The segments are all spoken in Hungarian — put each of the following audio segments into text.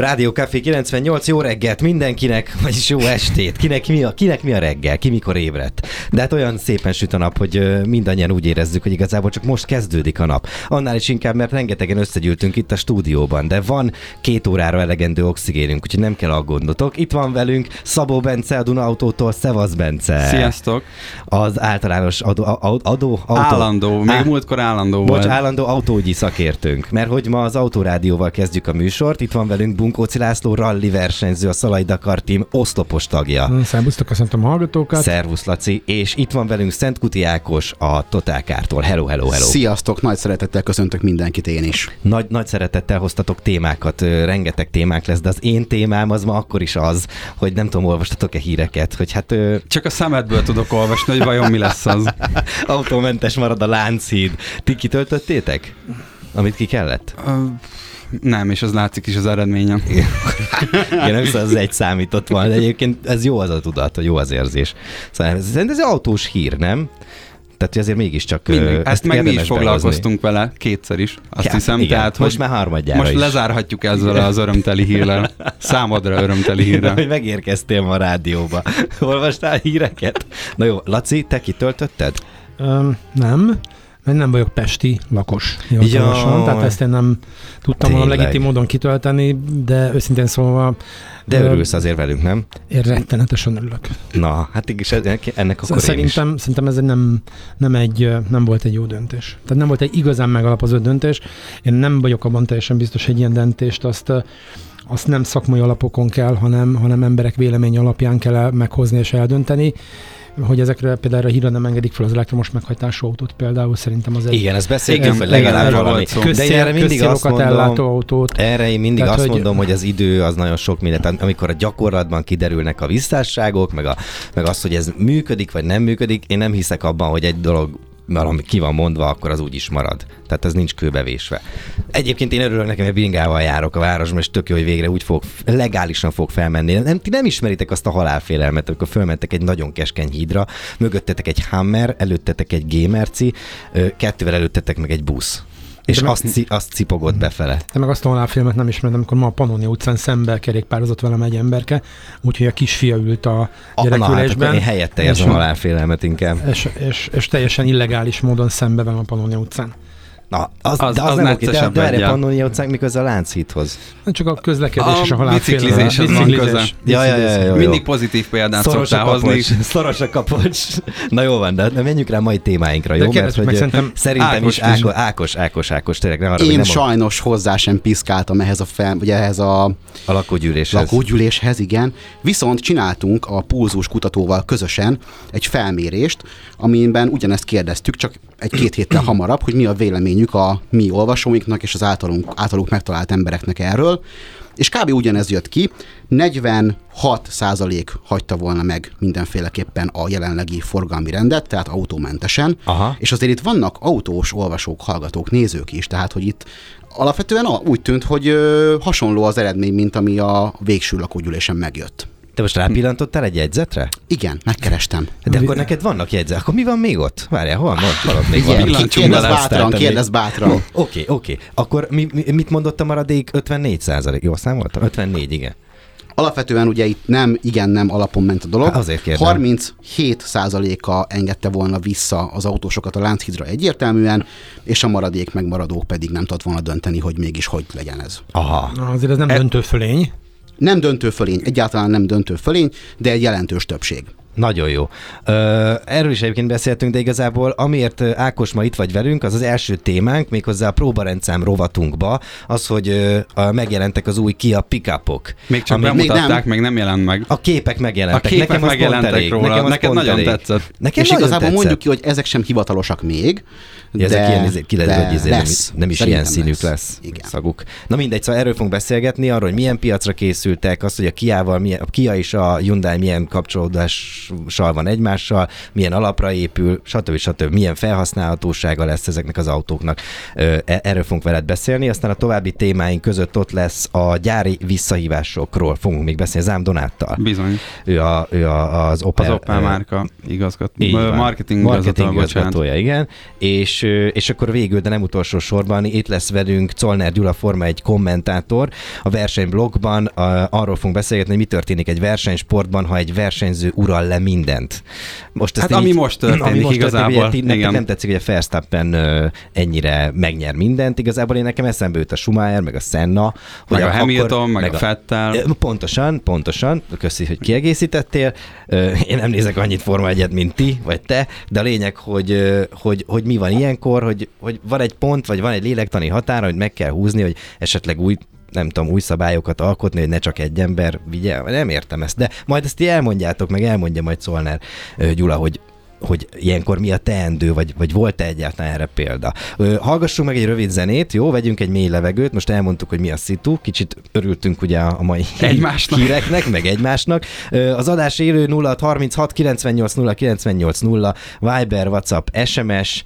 Rádió Café 98, jó reggelt mindenkinek, vagyis jó estét. Kinek mi a, kinek mi a reggel, ki mikor ébredt. De hát olyan szépen süt a nap, hogy mindannyian úgy érezzük, hogy igazából csak most kezdődik a nap. Annál is inkább, mert rengetegen összegyűltünk itt a stúdióban, de van két órára elegendő oxigénünk, úgyhogy nem kell aggódnotok. Itt van velünk Szabó Bence a Duna Autótól, Szevasz Bence. Sziasztok! Az általános adó, adó, adó autó, állandó, még Á, múltkor állandó bocs, volt. állandó autógyi szakértőnk, mert hogy ma az Autorádióval kezdjük a műsort, itt van velünk Bunkóci László, rally versenyző, a Szalai Dakar Team oszlopos tagja. Szervusztok, köszöntöm a hallgatókat. Szervusz, Laci, és itt van velünk Szent Kuti Ákos a Totálkártól. Hello, hello, hello. Sziasztok, nagy szeretettel köszöntök mindenkit én is. Nagy, nagy szeretettel hoztatok témákat, rengeteg témák lesz, de az én témám az ma akkor is az, hogy nem tudom, olvastatok-e híreket, hogy hát... Csak a szemedből tudok olvasni, hogy vajon mi lesz az. Autómentes marad a Lánchíd. Ti kitöltöttétek? Amit ki kellett? Uh, nem, és az látszik is az eredményem. Igen, nem az egy számított van, de egyébként ez jó az a tudat, hogy jó az érzés. Szóval ez, ez autós hír, nem? Tehát azért mégiscsak Mindig. Ezt meg mi is foglalkoztunk behozni. vele kétszer is, azt ja, hiszem. Igen, tehát, most már harmadjára Most is. lezárhatjuk ezzel az örömteli hírrel. Számodra örömteli hírrel. hogy megérkeztél ma a rádióba. Olvastál híreket? Na jó, Laci, te kitöltötted? Um, nem mert nem vagyok pesti lakos hivatalosan, tehát ezt én nem tudtam volna legitim módon kitölteni, de őszintén szólva... De örülsz azért velünk, nem? Én rettenetesen örülök. Na, hát is ennek akkor szerintem, is. Szerintem ez nem, nem, egy, nem volt egy jó döntés. Tehát nem volt egy igazán megalapozott döntés. Én nem vagyok abban teljesen biztos, hogy ilyen döntést azt azt nem szakmai alapokon kell, hanem, hanem emberek vélemény alapján kell meghozni és eldönteni hogy ezekre például a híra nem engedik fel az elektromos meghajtású autót például, szerintem az egy... Igen, ezt beszéltünk, hogy legalább valami. De erre mindig azt mondom, ellátó autót. Erre én mindig Tehát, azt hogy... mondom, hogy az idő az nagyon sok mindent, amikor a gyakorlatban kiderülnek a visszásságok, meg, a, meg az, hogy ez működik, vagy nem működik, én nem hiszek abban, hogy egy dolog valami ki van mondva, akkor az úgy is marad. Tehát ez nincs kőbevésve. Egyébként én örülök nekem, hogy bingával járok a városban, és tök jó, hogy végre úgy fog, legálisan fog felmenni. Nem, ti nem ismeritek azt a halálfélelmet, amikor fölmentek egy nagyon keskeny hídra, mögöttetek egy Hammer, előttetek egy Gamerci, kettővel előttetek meg egy busz. És meg, azt, ci, azt cipogott befele. De meg azt a filmet nem ismerem, amikor ma a Pannonia utcán szembe kerékpározott velem egy emberke, úgyhogy a kisfia ült a gyerekülésben. Na, hát én helyette érzem a halálfélelmet inkább. És, és, és, teljesen illegális módon szembe velem a Pannonia utcán. Na, az, az, de az, az nem oké, de, de erre Pannonia utcán mi köze a Lánchídhoz? Csak a közlekedés a és a halálfélelem. Biciklizés, van köze. Ja, ja, ja, jó, Mindig pozitív példát szoros szoktál hozni. Szoros a kapocs. Na jó van, de menjünk rá mai témáinkra, jó? Mert hogy szerintem, szerintem is Ákos, Ákos, Ákos, Ákos, tényleg nem arra, Én nem sajnos hozzá sem piszkáltam ehhez a, fel, ugye ehhez a, a lakógyűléshez. lakógyűléshez, igen. Viszont csináltunk a pulzus kutatóval közösen egy felmérést, amiben ugyanezt kérdeztük, csak egy-két héttel hamarabb, hogy mi a véleményük a mi olvasóinknak és az általunk, általuk megtalált embereknek erről. És kb. ugyanez jött ki, 46 százalék hagyta volna meg mindenféleképpen a jelenlegi forgalmi rendet, tehát autómentesen, Aha. és azért itt vannak autós olvasók, hallgatók, nézők is, tehát hogy itt alapvetően úgy tűnt, hogy hasonló az eredmény, mint ami a végső lakógyűlésen megjött. Te most rápillantottál egy jegyzetre? Igen, megkerestem. De akkor neked vannak jegyzetek. Akkor mi van még ott? Várjál, hol van? Hol még van? Kérdezz bátran, kérdezz bátran. Oké, oké. Okay, okay. Akkor mi, mi, mit mondott a maradék 54 százalék? Jól számoltam? 54, igen. Alapvetően ugye itt nem igen-nem alapon ment a dolog. Hát azért kérdem. 37 százaléka engedte volna vissza az autósokat a Lánchidra egyértelműen, és a maradék megmaradók pedig nem tudott volna dönteni, hogy mégis hogy legyen ez. Aha. Na, azért ez nem e- döntő fölény. Nem döntő fölény, egyáltalán nem döntő fölény, de egy jelentős többség. Nagyon jó. Erről is egyébként beszéltünk, de igazából amiért Ákos ma itt vagy velünk, az az első témánk, méghozzá a próbarendszám rovatunkba, az, hogy megjelentek az új Kia pickupok. Még csak bemutatták, még nem, meg nem jelent meg. A képek megjelentek. A képek Nekem megjelentek elég. róla. Nekem Neked nagyon elég. tetszett. Nekem És igazából tetszett. mondjuk ki, hogy ezek sem hivatalosak még, de, ezek ilyen, izé- ki lesz, hogy izé lesz. nem, nem is Szerintem ilyen színük lesz, lesz Igen. szaguk. Na mindegy, szóval erről fogunk beszélgetni, arról, hogy milyen piacra készültek, az, hogy a Kia-val, milyen, a Kia és a Hyundai milyen kapcsolódás hatással van egymással, milyen alapra épül, stb. stb. milyen felhasználhatósága lesz ezeknek az autóknak. E- Erről fogunk veled beszélni, aztán a további témáink között ott lesz a gyári visszahívásokról fogunk még beszélni Zám Donáttal. Bizony. Ő, a, ő a, az Opel, Az Opel márka igazgató. Marketing, marketing igazgatója, igen. És, és akkor végül, de nem utolsó sorban, itt lesz velünk Colner Gyula Forma egy kommentátor. A versenyblogban a, arról fogunk beszélgetni, hogy mi történik egy versenysportban, ha egy versenyző ural le mindent. Most ezt Hát ami most történik igazából, ugye, ti- nektek igen. nem tetszik, hogy a Verstappen ennyire megnyer mindent. Igazából én nekem eszembe jut a Schumacher, meg a Senna. Meg a akkor- Hamilton, meg a Vettel. Ö, Pontosan, pontosan. Köszi, hogy kiegészítettél. Én nem nézek annyit Forma egyet, mint ti, vagy te, de a lényeg, hogy, hogy, hogy mi van ilyenkor, hogy, hogy van egy pont, vagy van egy lélektani határa, hogy meg kell húzni, hogy esetleg új nem tudom, új szabályokat alkotni, hogy ne csak egy ember vigye. Nem értem ezt, de majd ezt ti elmondjátok, meg elmondja majd Szolnár Gyula, hogy hogy ilyenkor mi a teendő, vagy, vagy volt-e egyáltalán erre példa. Ö, hallgassunk meg egy rövid zenét, jó? Vegyünk egy mély levegőt, most elmondtuk, hogy mi a szitu, kicsit örültünk ugye a mai Egymásnak. híreknek, meg egymásnak. Ö, Az adás élő 0636 98 0 98 0, Viber, WhatsApp, SMS,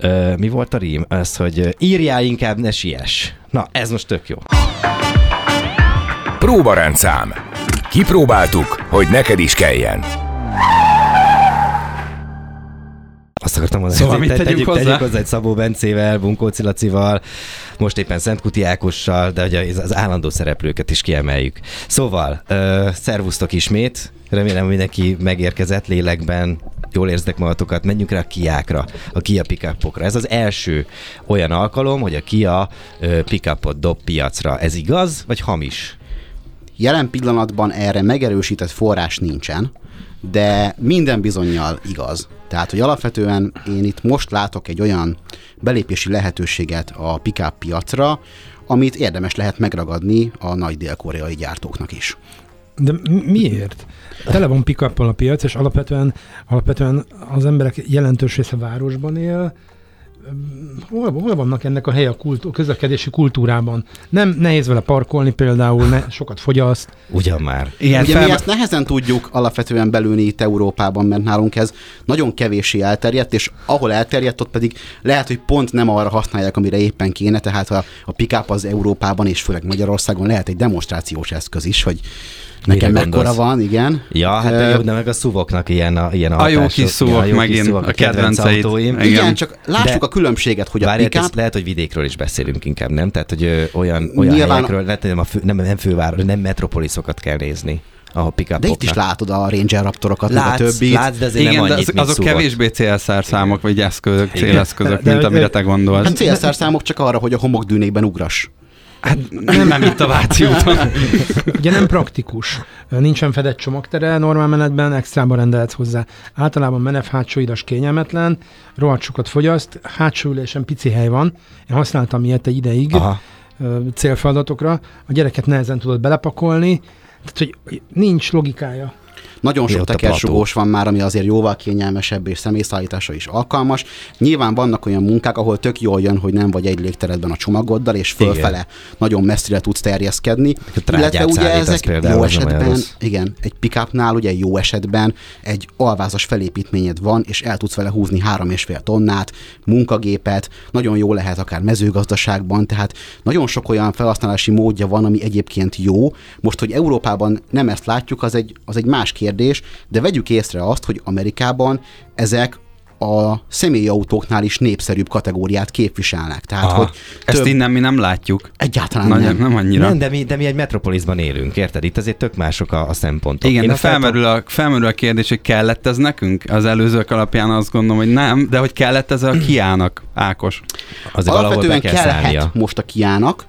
Ö, mi volt a rím? Az, hogy írjál inkább, ne siess. Na, ez most tök jó. Próbarendszám. Kipróbáltuk, hogy neked is kelljen. Azt akartam mondani, Szóval mit te- tegyünk tegyük, hozzá? tegyük hozzá egy Szabó Bencével, Bunkó Cilacival, most éppen Szentkuti Ákossal, de hogy az az állandó szereplőket is kiemeljük. Szóval, uh, szervusztok ismét, remélem hogy mindenki megérkezett lélekben, jól érzek magatokat, menjünk rá a Kiákra, a Kia pickupokra. Ez az első olyan alkalom, hogy a Kia uh, pickupot dob piacra. Ez igaz, vagy hamis? Jelen pillanatban erre megerősített forrás nincsen, de minden bizonyal igaz. Tehát, hogy alapvetően én itt most látok egy olyan belépési lehetőséget a pickup piacra, amit érdemes lehet megragadni a nagy dél-koreai gyártóknak is. De mi- miért? Tele van pick a piac, és alapvetően, alapvetően az emberek jelentős része városban él. Hol, hol vannak ennek a helye a kultú, közlekedési kultúrában? Nem nehéz vele parkolni például, ne, sokat fogyaszt. Ugyan már. Igen, Ugye mi fel... ezt nehezen tudjuk alapvetően belülni itt Európában, mert nálunk ez nagyon kevéssé elterjedt, és ahol elterjedt, ott pedig lehet, hogy pont nem arra használják, amire éppen kéne, tehát a, a pick-up az Európában és főleg Magyarországon lehet egy demonstrációs eszköz is, hogy nekem mekkora gondolsz? van, igen. Ja, hát Ö, jó, de meg a szuvoknak ilyen a, ilyen A jó kis szuvok Ja, megint, szuvok, a kedvenceid. autóim. Igen. Igen, csak lássuk De- a különbséget, hogy a Várjál, pick ezt lehet, hogy vidékről is beszélünk inkább, nem? Tehát, hogy ö, olyan, olyan Nyilván- helyekről, lehet, hogy nem, a fő, nem, nem főváros, nem metropoliszokat kell nézni, ahol pick de itt is látod a Ranger Raptorokat, meg a látsz, többit. látsz, de azért Igen, nem de annyit, az, mint azok szuvok. kevésbé célszár számok, vagy eszközök, céleszközök, De- mint de- amire te gondolsz. Hát CSR számok csak arra, hogy a homokdűnékben ugras. Hát nem, nem itt a Váci úton. Ugye nem praktikus. Nincsen fedett csomagtere normál menetben, extrába rendelhetsz hozzá. Általában menev hátsó idas kényelmetlen, rohadt sokat fogyaszt, hátsó ülésen pici hely van. Én használtam ilyet egy ideig Aha. célfeladatokra. A gyereket nehezen tudod belepakolni, tehát hogy nincs logikája. Nagyon sok tekersugós van már, ami azért jóval kényelmesebb és személyszállításra is alkalmas. Nyilván vannak olyan munkák, ahol tök jól jön, hogy nem vagy egy légteredben a csomagoddal, és fölfele nagyon messzire tudsz terjeszkedni. trágyát szállítasz például, jó esetben, igen, egy pickupnál ugye jó esetben egy alvázas felépítményed van, és el tudsz vele húzni három és fél tonnát, munkagépet, nagyon jó lehet akár mezőgazdaságban, tehát nagyon sok olyan felhasználási módja van, ami egyébként jó. Most, hogy Európában nem ezt látjuk, az egy, az egy más kérdés, de vegyük észre azt, hogy Amerikában ezek a személyi autóknál is népszerűbb kategóriát képviselnek. Tehát, Aha. hogy Ezt több, innen mi nem látjuk. egyáltalán Nagyon, nem. nem annyira. Nem, de mi, de mi egy metropolisban élünk, érted? Itt azért tök mások a, a szempontok. Igen, Én de felmerül a, felmerül a kérdés, hogy kellett ez nekünk? Az előzők alapján azt gondolom, hogy nem, de hogy kellett ez a kiának, Ákos? Azért Alapvetően kell kellhet szállnia. most a Kiának.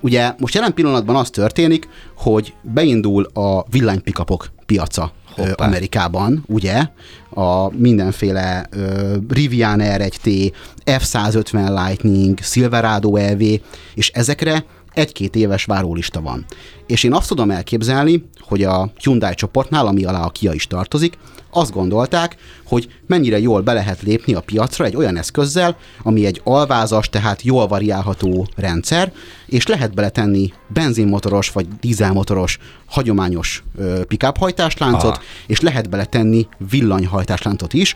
Ugye most jelen pillanatban az történik, hogy beindul a villanypikapok piaca Hoppá. Amerikában, ugye, a mindenféle ö, Rivian R1T, F-150 Lightning, Silverado EV, és ezekre egy-két éves várólista van. És én azt tudom elképzelni, hogy a Hyundai csoportnál, ami alá a Kia is tartozik, azt gondolták, hogy mennyire jól be lehet lépni a piacra egy olyan eszközzel, ami egy alvázas, tehát jól variálható rendszer, és lehet beletenni benzinmotoros vagy dízelmotoros hagyományos ö, pickup hajtásláncot, Aha. és lehet beletenni villanyhajtásláncot is,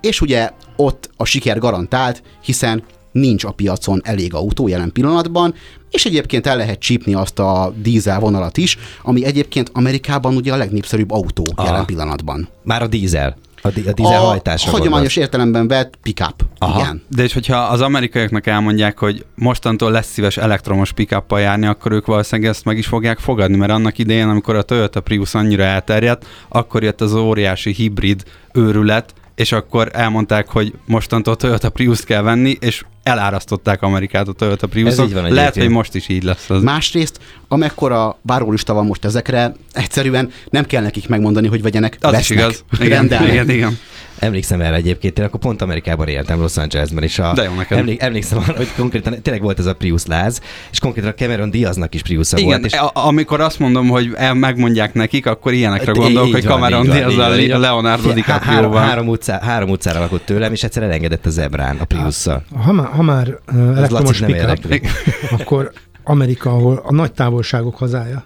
és ugye ott a siker garantált, hiszen nincs a piacon elég autó jelen pillanatban, és egyébként el lehet csípni azt a dízel vonalat is, ami egyébként Amerikában ugye a legnépszerűbb autó Aha. jelen pillanatban. Már a dízel. A, di- a dízel A hagyományos gondolsz. értelemben vett pickup. Aha. Igen. De és hogyha az amerikaiaknak elmondják, hogy mostantól lesz szíves elektromos pick járni, akkor ők valószínűleg ezt meg is fogják fogadni, mert annak idején, amikor a Toyota Prius annyira elterjedt, akkor jött az óriási hibrid őrület, és akkor elmondták, hogy mostantól Toyota Prius kell venni, és elárasztották Amerikát a Toyota prius Ez így van Lehet, egyébként. hogy most is így lesz az. Másrészt, amekkora várólista van most ezekre, egyszerűen nem kell nekik megmondani, hogy vegyenek, az is vesznek, igaz. Igen, rendelnek. igen, igen. Emlékszem erre egyébként, én akkor pont Amerikában éltem, Los Angelesben, és a, De jó neked. emlék, emlékszem arra, hogy konkrétan tényleg volt ez a Prius láz, és konkrétan a Cameron Diaznak is Priusa Igen, volt. És a- amikor azt mondom, hogy el, megmondják nekik, akkor ilyenekre gondolok, hogy van, Cameron Diaz van. Leonardo Há- Három, DiCaprio-val. három, utcá, három utcára lakott tőlem, és egyszer elengedett a zebrán, a Priusszal. Ha már, ha már uh, elektromos nem pickup, akkor Amerika, ahol a nagy távolságok hazája,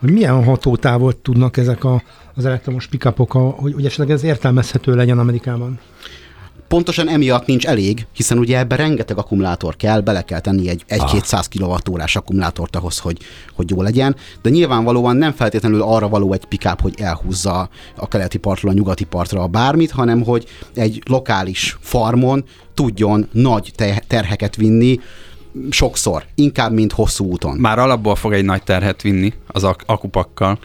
hogy milyen hatótávot tudnak ezek a, az elektromos pickupok, a- hogy, hogy esetleg ez értelmezhető legyen Amerikában? Pontosan emiatt nincs elég, hiszen ugye ebben rengeteg akkumulátor kell, bele kell tenni egy, egy Ah. 200 kWh akkumulátort ahhoz, hogy, hogy jó legyen, de nyilvánvalóan nem feltétlenül arra való egy pickup, hogy elhúzza a keleti partról a nyugati partra a bármit, hanem hogy egy lokális farmon tudjon nagy te- terheket vinni, sokszor, inkább, mint hosszú úton. Már alapból fog egy nagy terhet vinni az ak- akupakkal.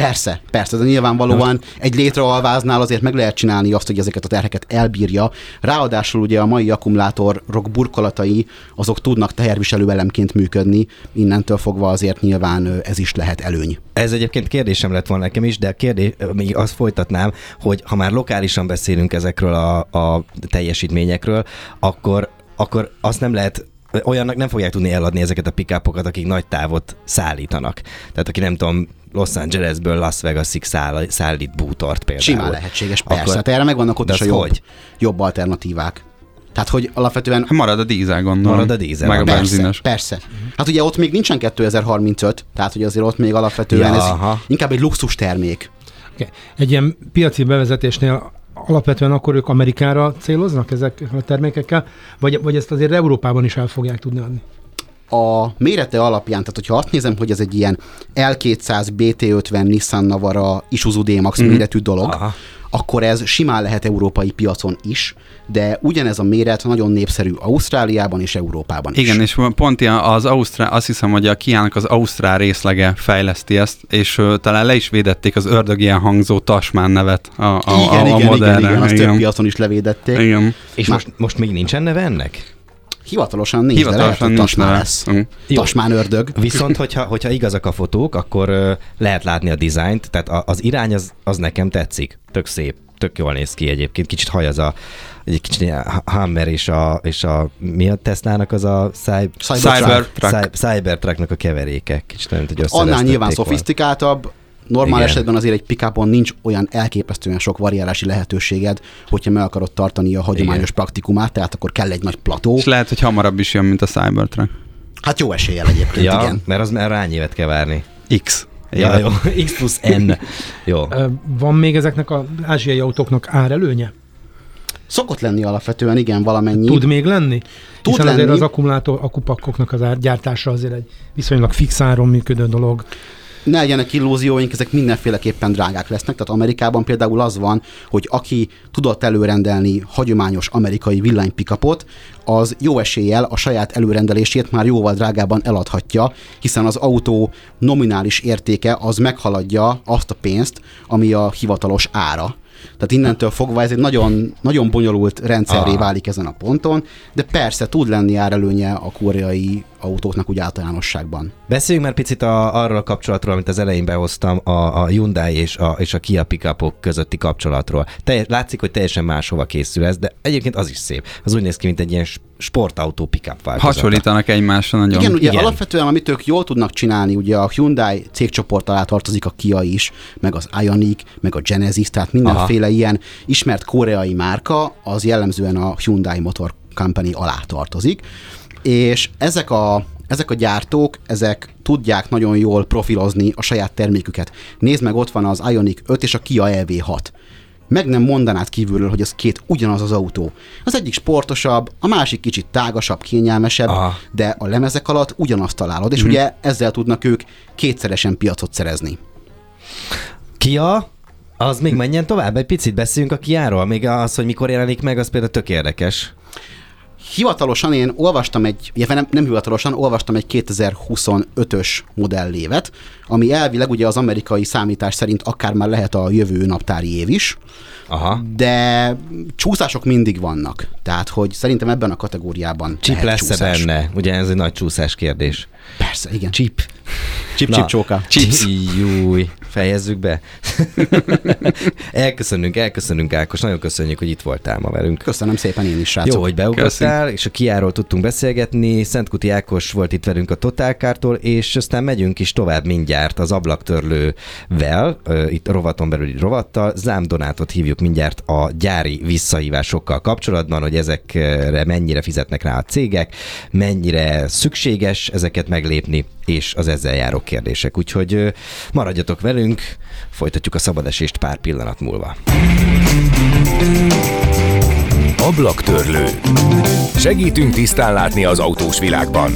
Persze, persze, de nyilvánvalóan egy létrealváznál azért meg lehet csinálni azt, hogy ezeket a terheket elbírja. Ráadásul ugye a mai akkumulátorok burkolatai, azok tudnak teherviselő elemként működni, innentől fogva azért nyilván ez is lehet előny. Ez egyébként kérdésem lett volna nekem is, de kérdés, még azt folytatnám, hogy ha már lokálisan beszélünk ezekről a, a teljesítményekről, akkor, akkor azt nem lehet olyannak nem fogják tudni eladni ezeket a pikápokat, akik nagy távot szállítanak. Tehát aki nem tudom, Los Angelesből Las Vegasig száll, szállít bútort például. Simán lehetséges, persze. Akkor- Hát erre megvannak ott is a jobb, hogy? jobb alternatívák. Tehát, hogy alapvetően Hát marad a dízel, gondolom. Marad a dízel, Meg a persze, benzines. Persze. Hát ugye ott még nincsen 2035, tehát hogy azért ott még alapvetően Ja, ez aha. inkább egy luxus termék. Okay. Egy ilyen piaci bevezetésnél alapvetően akkor ők Amerikára céloznak ezek a termékekkel, vagy, vagy ezt azért Európában is el fogják tudni adni? a mérete alapján, tehát hogyha azt nézem, hogy ez egy ilyen L200 BT50 Nissan Navara Isuzu D-Max mm. méretű dolog, Aha. Akkor ez simán lehet európai piacon is, de ugyanez a méret nagyon népszerű Ausztráliában és Európában is. Igen, és pont ilyen az Ausztrál, azt hiszem, hogy a Kiának az Ausztrál részlege fejleszti ezt, és ö, talán le is védették az ördög ilyen hangzó Tasmán nevet a, a, igen, a, a igen, igen, modellre. igen, azt több igen. piacon is levédették. igen. És Már- most, most még nincsen neve ennek? Hivatalosan nincs, de lehet, Hivatalosan hogy nincs Tasmán lesz. Mm. Tasmán ördög. Viszont, hogyha, hogyha igazak a fotók, akkor ö, lehet látni a dizájnt, tehát a, az irány az, az nekem tetszik. Tök szép, tök jól néz ki egyébként. Kicsit haj az a, egy kicsit ilyen Hammer és a, és a mi a Teslának az a Cyber, Cybertruck. Cyber, Cybertrucknak a keveréke. Kicsit olyan, hogy Annál nyilván szofisztikáltabb, normál Igen. esetben azért egy pickupon nincs olyan elképesztően sok variálási lehetőséged, hogyha meg akarod tartani a hagyományos Igen. praktikumát, tehát akkor kell egy nagy plató. És lehet, hogy hamarabb is jön, mint a Cybertruck. Hát jó eséllyel egyébként, Ja, igen. mert az már rányévet kell várni. X. Ja, jó. X plusz N. Jó. Van még ezeknek az ázsiai autóknak árelőnye? Szokott lenni alapvetően, igen, valamennyi. Tud még lenni? Tud Hiszen azért lenni. az akkumulátor, akupakkoknak az ár, gyártása azért egy viszonylag fix áron működő dolog. Ne legyenek illúzióink, ezek mindenféleképpen drágák lesznek. Tehát Amerikában például az van, hogy aki tudott előrendelni hagyományos amerikai villanypikapot, az jó eséllyel a saját előrendelését már jóval drágában eladhatja, hiszen az autó nominális értéke az meghaladja azt a pénzt, ami a hivatalos ára. Tehát innentől fogva ez egy nagyon, nagyon bonyolult rendszerré válik ezen a ponton, de persze tud lenni árelőnye a koreai autóknak úgy általánosságban. Beszéljünk már picit a, arról a kapcsolatról, amit az elején behoztam, a, a Hyundai és a, és a Kia pickupok közötti kapcsolatról. Te, látszik, hogy teljesen máshova készül ez, de egyébként az is szép. Az úgy néz ki, mint egy ilyen sportautó pickup változata. Hasonlítanak egymásra nagyon. Igen, ugye Igen. igen. alapvetően, amit ők jól tudnak csinálni, ugye a Hyundai cégcsoport alá tartozik a Kia is, meg az Ioniq, meg a Genesis, tehát mindenféle Aha. ilyen ismert koreai márka, az jellemzően a Hyundai Motor Company alá tartozik, és ezek a, ezek a gyártók, ezek tudják nagyon jól profilozni a saját terméküket. Nézd meg, ott van az Ioniq 5 és a Kia EV6 meg nem mondanád kívülről, hogy az két ugyanaz az autó. Az egyik sportosabb, a másik kicsit tágasabb, kényelmesebb, Aha. De a lemezek alatt ugyanazt találod, és Mhm. ugye ezzel tudnak ők kétszeresen piacot szerezni. Kia, az még menjen tovább, egy picit beszéljünk a Kiáról, még az, hogy mikor jelenik meg, az például tök érdekes. Hivatalosan én olvastam egy, illetve nem, nem hivatalosan, olvastam egy 2025-ös modellévet, ami elvileg ugye az amerikai számítás szerint akár már lehet a jövő naptári év is, Aha. de csúszások mindig vannak. Tehát, hogy szerintem ebben a kategóriában Csip lehet lesz-e csúszás. benne? Ugye ez egy nagy csúszás kérdés. Persze, igen. Csip. Csip, csip, csóka. Chips. Júj, fejezzük be. elköszönünk, elköszönünk Ákos, nagyon köszönjük, hogy itt voltál ma velünk. Köszönöm szépen én is, srácok. Jó, hogy beugrottál, és a Kiáról tudtunk beszélgetni. Szentkuti Ákos volt itt velünk a Totálkártól, és aztán megyünk is tovább mindjárt az ablaktörlővel, itt a rovaton belüli rovattal. Zám Donátot hívjuk mindjárt a gyári visszahívásokkal kapcsolatban, hogy ezekre mennyire fizetnek rá a cégek, mennyire szükséges ezeket meglépni, és az ezzel járó kérdések. Úgyhogy maradjatok velünk, folytatjuk a szabadesést pár pillanat múlva. Ablaktörlő. Segítünk tisztán látni az autós világban.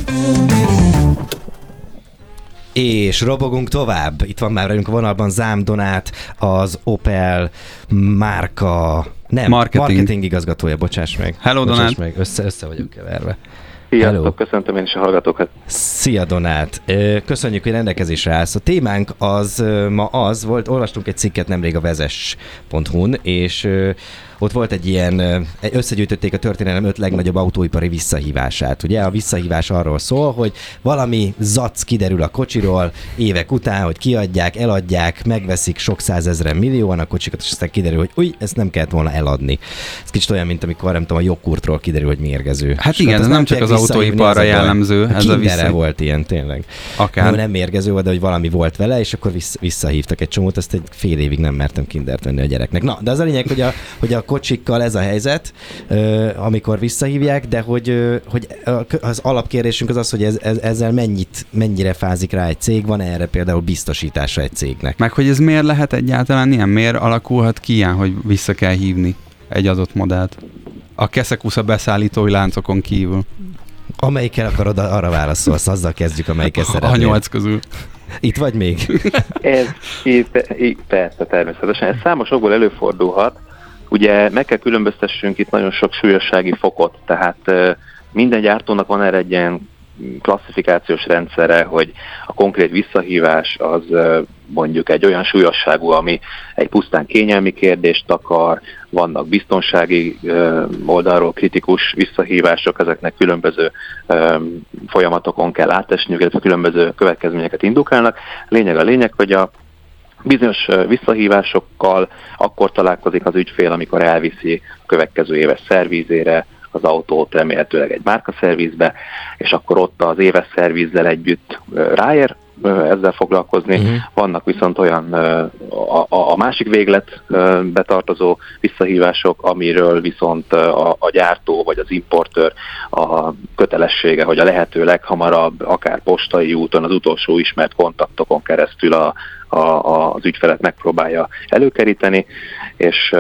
És robogunk tovább. Itt van már velünk a vonalban Zám Donát, az Opel márka, nem, Marketing. marketing igazgatója, bocsáss meg. Hello, bocsáss Donát. meg, össze, össze vagyok keverve. Sziasztok, Hello. köszöntöm én is a hallgatókat. Szia Donát! Köszönjük, hogy rendelkezésre állsz. A témánk az ma az volt, olvastunk egy cikket nemrég a vezes.hu-n, és ott volt egy ilyen, összegyűjtötték a történelem öt legnagyobb autóipari visszahívását. Ugye a visszahívás arról szól, hogy valami zac kiderül a kocsiról évek után, hogy kiadják, eladják, megveszik sok százezren millióan a kocsikat, és aztán kiderül, hogy új, ezt nem kellett volna eladni. Ez kicsit olyan, mint amikor nem tudom, a jogkurtról kiderül, hogy mérgező. Hát És igen, ez nem csak az autóiparra jellemző, ez a vissza- volt ilyen tényleg. Akár. Nem, nem mérgező volt, de hogy valami volt vele, és akkor vissza, visszahívtak egy csomót, azt egy fél évig nem mertem kindert venni a gyereknek. Na, de az a lényeg, hogy a, hogy a kocsikkal ez a helyzet, amikor visszahívják, de hogy, hogy az alapkérdésünk az az, hogy ez, ez, ezzel mennyit, mennyire fázik rá egy cég, van erre például biztosítása egy cégnek? Meg hogy ez miért lehet egyáltalán ilyen, miért alakulhat ki ilyen, hogy vissza kell hívni egy adott modellt? A keszekusza beszállítói láncokon kívül. Amelyikkel akarod, arra válaszolsz, azzal kezdjük, amelyikkel A szeretnél. nyolc közül. Itt vagy még? Ez így, így, persze, természetesen. Ez számos okból előfordulhat. Ugye meg kell különböztessünk itt nagyon sok súlyossági fokot, tehát minden gyártónak van erre egy ilyen klasszifikációs rendszere, hogy a konkrét visszahívás az mondjuk egy olyan súlyosságú, ami egy pusztán kényelmi kérdést akar, vannak biztonsági oldalról kritikus visszahívások, ezeknek különböző folyamatokon kell átesniük, illetve különböző következményeket indukálnak. Lényeg a lényeg, hogy a bizonyos visszahívásokkal akkor találkozik az ügyfél, amikor elviszi a következő éves szervízére az autót remélhetőleg egy márkaszervizbe, és akkor ott az éves szervizzel együtt ráér ezzel foglalkozni. Mhm. Vannak viszont olyan a, a, másik véglet ö, betartozó visszahívások, amiről viszont a, a gyártó vagy az importőr a kötelessége, hogy a lehető leghamarabb, akár postai úton, az utolsó ismert kontaktokon keresztül a, a, a, az ügyfelet megpróbálja előkeríteni, és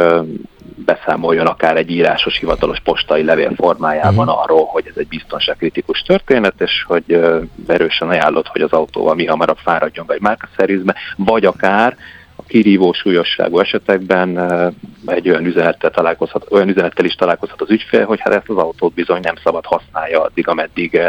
beszámoljon akár egy írásos hivatalos postai levél formájában Mhm. arról, hogy ez egy biztonságkritikus történet, és hogy ö, erősen ajánlott, hogy az autóval mi hamarabb fáradjon be egy márkaszervizbe, vagy akár kirívó súlyosságú esetekben egy olyan üzenettel, találkozhat, olyan üzenettel is találkozhat az ügyfél, hogy hát ezt az autót bizony nem szabad használja addig, ameddig,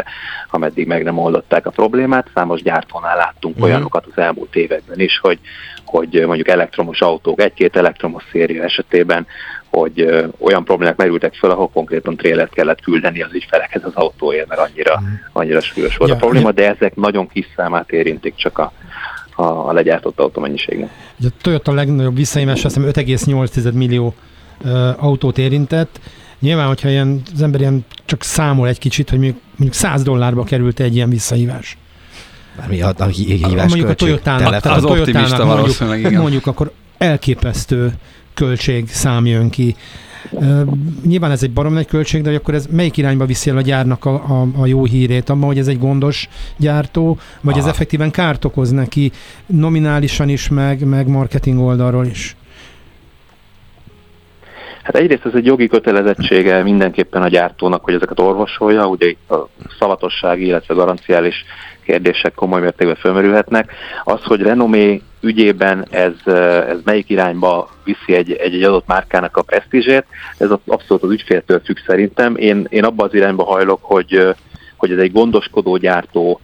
ameddig meg nem oldották a problémát. Számos gyártónál láttunk uh-huh. olyanokat az elmúlt években is, hogy, hogy mondjuk elektromos autók, egy-két elektromos széria esetében hogy olyan problémák merültek fel, ahol konkrétan trélert kellett küldeni az ügyfelekhez az autóért, mert annyira, mhm. annyira súlyos volt ja, a probléma, de ezek nagyon kis számát érintik csak a, a, a legyártott autómennyiségnek. A Toyota legnagyobb visszaimás, azt hiszem 5,8 millió ö, autót érintett. Nyilván, hogyha ilyen, az ember ilyen csak számol egy kicsit, hogy mondjuk, mondjuk 100 dollárba került egy ilyen visszahívás. Bármi a, a hívás Mondjuk költség, a Toyotának, az a optimista mondjuk, igen. mondjuk akkor elképesztő költség szám jön ki. Nyilván ez egy barom nagy költség, de akkor ez melyik irányba viszi el a gyárnak a, a, a jó hírét? Abban, hogy ez egy gondos gyártó, vagy Aha. ez effektíven kárt okoz neki nominálisan is, meg, meg marketing oldalról is? Hát egyrészt ez egy jogi kötelezettsége mindenképpen a gyártónak, hogy ezeket orvosolja, ugye itt a szavatossági, illetve garanciális kérdések komoly mértékben fölmerülhetnek. Az, hogy renomé ügyében ez, ez melyik irányba viszi egy, egy, egy adott márkának a presztízsét, ez abszolút az ügyféltől függ szerintem. Én, én abba az irányba hajlok, hogy, hogy ez egy gondoskodó gyártó,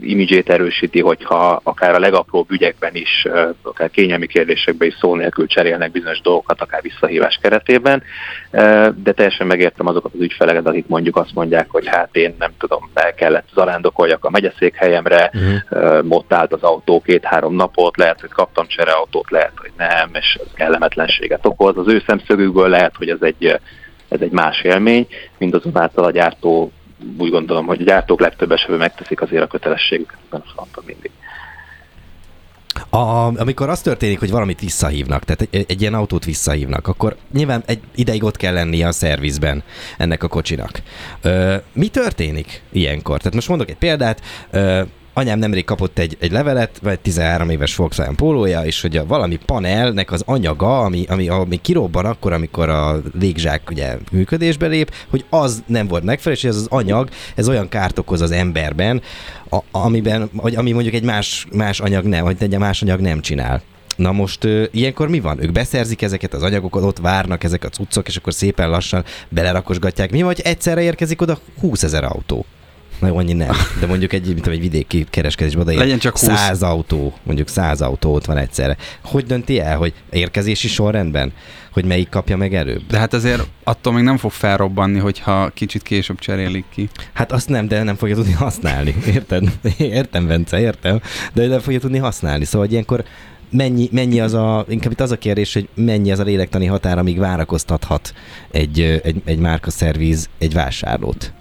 imidzsét erősíti, hogyha akár a legapróbb ügyekben is, akár kényelmi kérdésekben is szó nélkül cserélnek bizonyos dolgokat, akár visszahívás keretében, de teljesen megértem azokat az ügyfeleket, akik mondjuk azt mondják, hogy hát én nem tudom, el kellett zarándokoljak a megyeszékhelyemre, uh-huh. uh, ott állt az autó két-három napot, lehet, hogy kaptam csereautót, lehet, hogy nem, és ez kellemetlenséget okoz. Az ő szemszögükből lehet, hogy ez egy ez egy más élmény, mindazonáltal a gyártó úgy gondolom, hogy a gyártók legtöbb esetben megteszik azért a kötelességüket ebben a fronton mindig. A, amikor az történik, hogy valamit visszahívnak, tehát egy, egy ilyen autót visszahívnak, akkor nyilván egy ideig ott kell lennie a szervizben ennek a kocsinak. Ö, mi történik ilyenkor? Tehát most mondok egy példát, ö, anyám nemrég kapott egy, egy levelet, vagy 13 éves Volkswagen pólója, és hogy a valami panelnek az anyaga, ami, ami, ami kirobban akkor, amikor a légzsák ugye működésbe lép, hogy az nem volt megfelelő, és ez az anyag, ez olyan kárt okoz az emberben, a, amiben, vagy ami mondjuk egy más, más anyag nem, vagy egy más anyag nem csinál. Na most ö, ilyenkor mi van? Ők beszerzik ezeket az anyagokat, ott várnak ezek a cuccok, és akkor szépen lassan belerakosgatják. Mi vagy egyszerre érkezik oda 20 ezer autó? Na annyi nem. De mondjuk egy, mint egy vidéki kereskedésben oda Legyen csak 20. 100 autó, mondjuk 100 autó ott van egyszerre. Hogy dönti el, hogy érkezési sorrendben? Hogy melyik kapja meg előbb? De hát azért attól még nem fog felrobbanni, hogyha kicsit később cserélik ki. Hát azt nem, de nem fogja tudni használni. Érted? Értem, Bence, értem. De nem fogja tudni használni. Szóval ilyenkor mennyi, mennyi az a, inkább itt az a kérdés, hogy mennyi az a lélektani határ, amíg várakoztathat egy, egy, egy márkaszervíz egy vásárlót?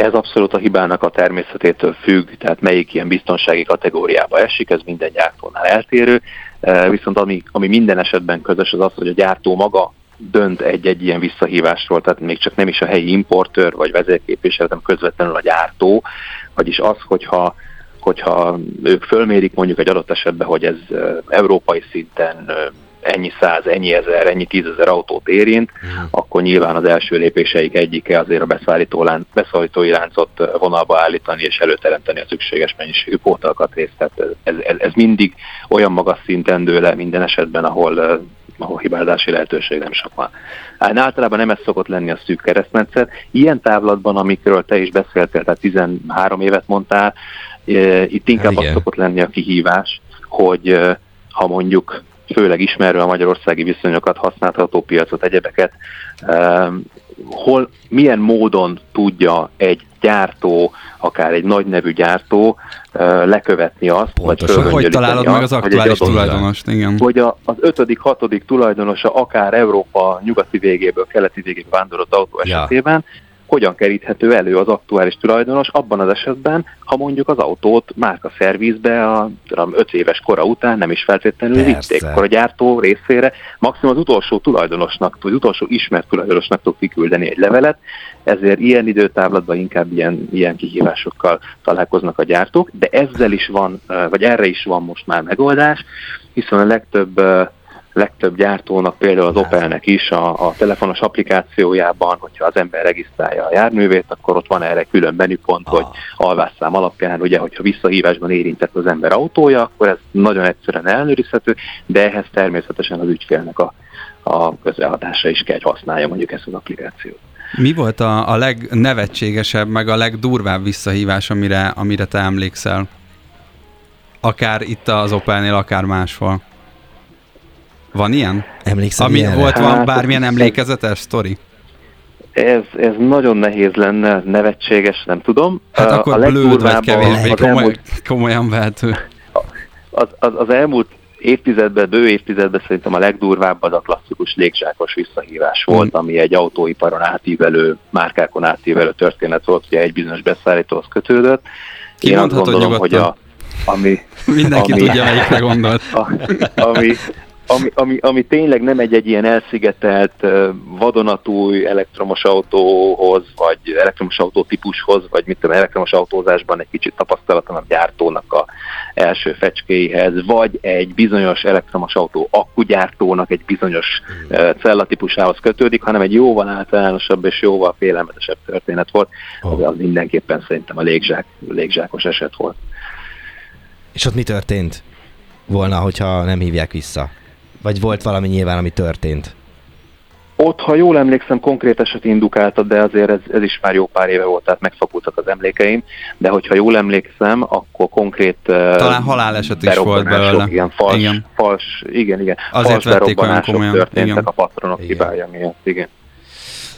Ez abszolút a hibának a természetétől függ, tehát melyik ilyen biztonsági kategóriába esik, ez minden gyártónál eltérő. E, viszont ami, ami minden esetben közös, az az, hogy a gyártó maga dönt egy-egy ilyen visszahívásról, tehát még csak nem is a helyi importőr vagy vezérképviselő, hanem közvetlenül a gyártó, vagyis az, hogyha hogyha ők fölmérik mondjuk egy adott esetben, hogy ez e, európai szinten e, ennyi száz, ennyi ezer, ennyi tízezer autót érint, uh-huh. akkor nyilván az első lépéseik egyike azért a beszállító lánc, beszállítói láncot vonalba állítani és előteremteni a szükséges mennyiségű pótalkatrészt. Tehát ez, ez, ez mindig olyan magas szinten dől le minden esetben, ahol ahol hibázási lehetőség nem sok van. Hát általában nem ez szokott lenni a szűk keresztmetszet. Ilyen távlatban, amikről te is beszéltél, tehát 13 évet mondtál, itt inkább hát az szokott lenni a kihívás, hogy ha mondjuk főleg ismerve a magyarországi viszonyokat, használható piacot, egyebeket, ehm, hol, milyen módon tudja egy gyártó, akár egy nagy nevű gyártó uh, lekövetni azt, Pontosan. vagy Hogy találod meg az aktuális tulajdonost, igen. Hogy a, az ötödik, hatodik tulajdonosa akár Európa nyugati végéből, keleti végéből vándorolt autó ja. esetében, hogyan keríthető elő az aktuális tulajdonos abban az esetben, ha mondjuk az autót márka szervizbe a 5 éves kora után nem is feltétlenül vitték, akkor a gyártó részére. Maximum az utolsó tulajdonosnak, vagy utolsó ismert tulajdonosnak tud kiküldeni egy levelet, ezért ilyen időtávlatban inkább ilyen, ilyen kihívásokkal találkoznak a gyártók, de ezzel is van, vagy erre is van most már megoldás, hiszen a legtöbb legtöbb gyártónak, például az Opelnek is a, a telefonos applikációjában, hogyha az ember regisztrálja a járművét, akkor ott van erre külön menüpont, ah. hogy alvásszám alapján, ugye, hogyha visszahívásban érintett az ember autója, akkor ez nagyon egyszerűen ellenőrizhető, de ehhez természetesen az ügyfélnek a, a közelhatása is kell, hogy használja mondjuk ezt az applikációt. Mi volt a, a legnevetségesebb, meg a legdurvább visszahívás, amire, amire te emlékszel? Akár itt az Opelnél, akár máshol. Van ilyen? Emlékszel Ami ilyenre? volt van Hát, bármilyen emlékezetes sztori? Ez, ez nagyon nehéz lenne, nevetséges, nem tudom. Hát A- akkor a blőd vagy kevésbé az komoly, elmúlt komolyan vehető. az, az, az elmúlt évtizedben, bő évtizedben szerintem a legdurvább az a klasszikus légzsákos visszahívás volt, ami egy autóiparon átívelő, márkákon átívelő történet volt, ugye egy bizonyos beszállítóhoz kötődött. Én azt Kimondhatod gondolom, hogy a, ami, Mindenki ami- tudja, melyikre gondolt. a, ami, ami, ami, ami tényleg nem egy, egy ilyen elszigetelt, vadonatúj elektromos autóhoz, vagy elektromos autó típushoz, vagy mit tudom, elektromos autózásban egy kicsit tapasztalatalan gyártónak a első fecskéihez, vagy egy bizonyos elektromos autó akkugyártónak egy bizonyos cellatípusához kötődik, hanem egy jóval általánosabb és jóval félelmetesebb történet volt. Az, az mindenképpen szerintem a légzsák, légzsákos eset volt. És ott mi történt volna, hogyha nem hívják vissza? Vagy volt valami nyilván, ami történt? Ott, ha jól emlékszem, konkrét eset indukáltad, de azért ez, ez is már jó pár éve volt, tehát megfakultak az emlékeim, de hogyha jól emlékszem, akkor konkrét uh, Talán haláleset is volt belőle. Igen, fals, Igen. igen. fals, igen, igen. Azért fals vették olyan komolyan, történtek igen. a patronok Igen. hibája miatt, igen.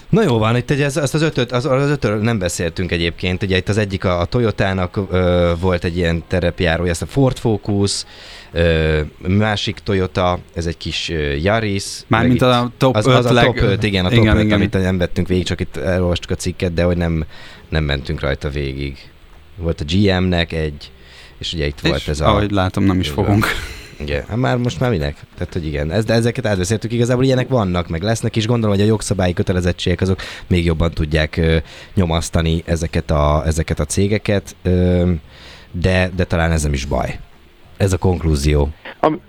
Na jó van, itt egy, ez, ezt az ötöt, az, az ötöről nem beszéltünk egyébként. Ugye itt az egyik a, a Toyotának ö, volt egy ilyen terepjárója, ezt a Ford Focus, másik Toyota, ez egy kis Yaris. Mármint a top az, 5 az a leg... top 5, igen, a top igen, 5, igen. amit nem vettünk végig, csak itt elolvastuk a cikket, de hogy nem, nem mentünk rajta végig. Volt a GM-nek egy, és ugye itt És volt ez a... ahogy látom, nem is fogunk. Igen, hát már most már minek? Tehát, hogy igen, ez, de ezeket átbeszéltük, igazából ilyenek vannak, meg lesznek, és gondolom, hogy a jogszabályi kötelezettségek azok még jobban tudják ö, nyomasztani ezeket a, ezeket a cégeket, ö, de, de talán ez nem is baj. Ez a konklúzió. Ami,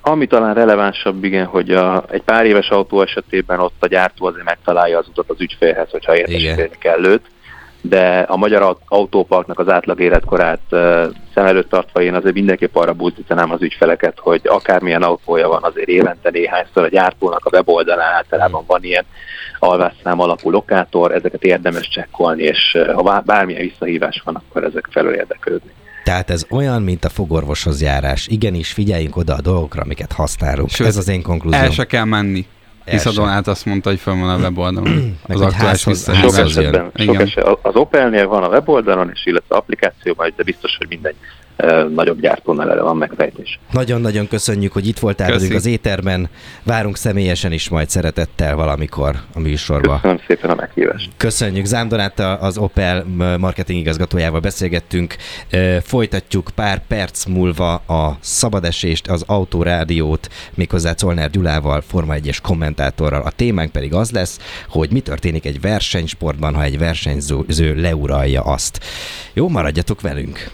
ami talán relevánsabb, igen, hogy a, egy pár éves autó esetében ott a gyártó azért megtalálja az utat az ügyfélhez, hogyha értesíteni kell őt, de a magyar aut- autóparknak az átlag életkorát uh, szem előtt tartva én azért mindenképp arra buzdítanám az ügyfeleket, hogy akármilyen autója van, azért évente néhányszor a gyártónak a weboldalán általában van ilyen alvásszám alapú lokátor, ezeket érdemes csekkolni, és ha bár- bármilyen visszahívás van, akkor ezek felől érdeklődni. Tehát ez olyan, mint a fogorvoshoz járás. Igenis, figyeljünk oda a dolgokra, amiket használunk. Sőt, ez az én konklúzióm. El se kell menni. Hisz a. Donát azt mondta, hogy fönn van a weboldalon. Meg az aktuális Sok visszahívás. jön. esetben, sok Igen. eset, az Opelnél van a weboldalon, és illetve applikációban, de biztos, hogy minden uh, nagyobb gyártónál erre van megfejtés. Nagyon-nagyon köszönjük, hogy itt voltál Köszi. velünk az éterben. Várunk személyesen is majd szeretettel valamikor a műsorba. Köszönöm szépen a meghívást. Köszönjük. Zám Donáttal, az Opel marketing igazgatójával beszélgettünk. Folytatjuk pár perc múlva a szabadesést, az autórádiót, méghozzá Czolnár Gyulával, Forma 1-es kommentátorral. A témánk pedig az lesz, hogy mi történik egy versenysportban, ha egy versenyző leuralja azt. Jó, maradjatok velünk!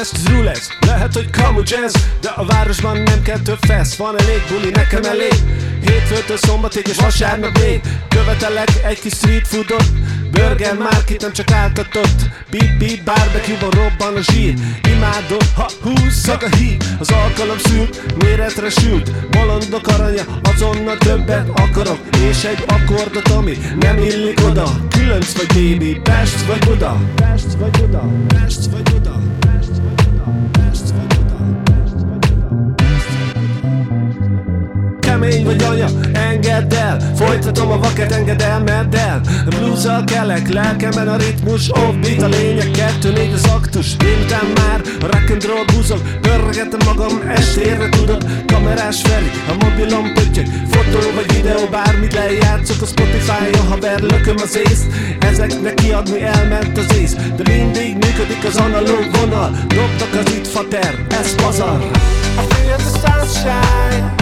Lemezt, zrú lesz Lehet, hogy kamu jazz De a városban nem kell több fesz. Van elég buli, nekem elég. Hétfőtől szombatig és vasárnap vég Követelek egy kis street foodot. Burger market nem csak áltatott Beat beat barbecue-ban robban a zsír. Imádom, ha húzzak a híd Az alkalom szűrt, méretre sült. Bolondok aranya, azonnal többet akarok. És egy akkordot, ami nem illik oda. Különc vagy baby, Pest vagy Buda Pest vagy Buda Pest vagy Buda Kemény vagy anya, engedd el. Folytatom a vaket engedelmeddel Blues-al kelek, lelkemben a ritmus Offbeat a lényeg, kettő négy az aktus Délután már a rock and roll búzol Pörgetem magam, estére tudod. Kamerás Feri, a mobilom pöttyög. Fotó vagy videó, bármit lejátszok a Spotify-on. Haver, lököm az észt Ezeknek kiadni elment az ész. De mindig működik az analóg vonal. Dobtak az itt fater, ez pazar. I feel the sunshine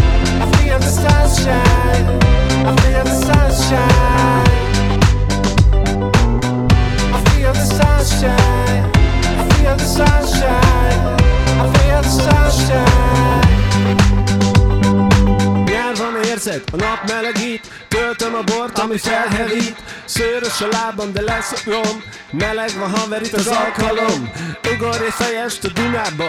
érzed, a nap melegít Töltöm a bort, ami felhevít Szőrös a lábam, de lesz rom Meleg van haver itt az alkalom. Ugorj egy fejest a Dunába.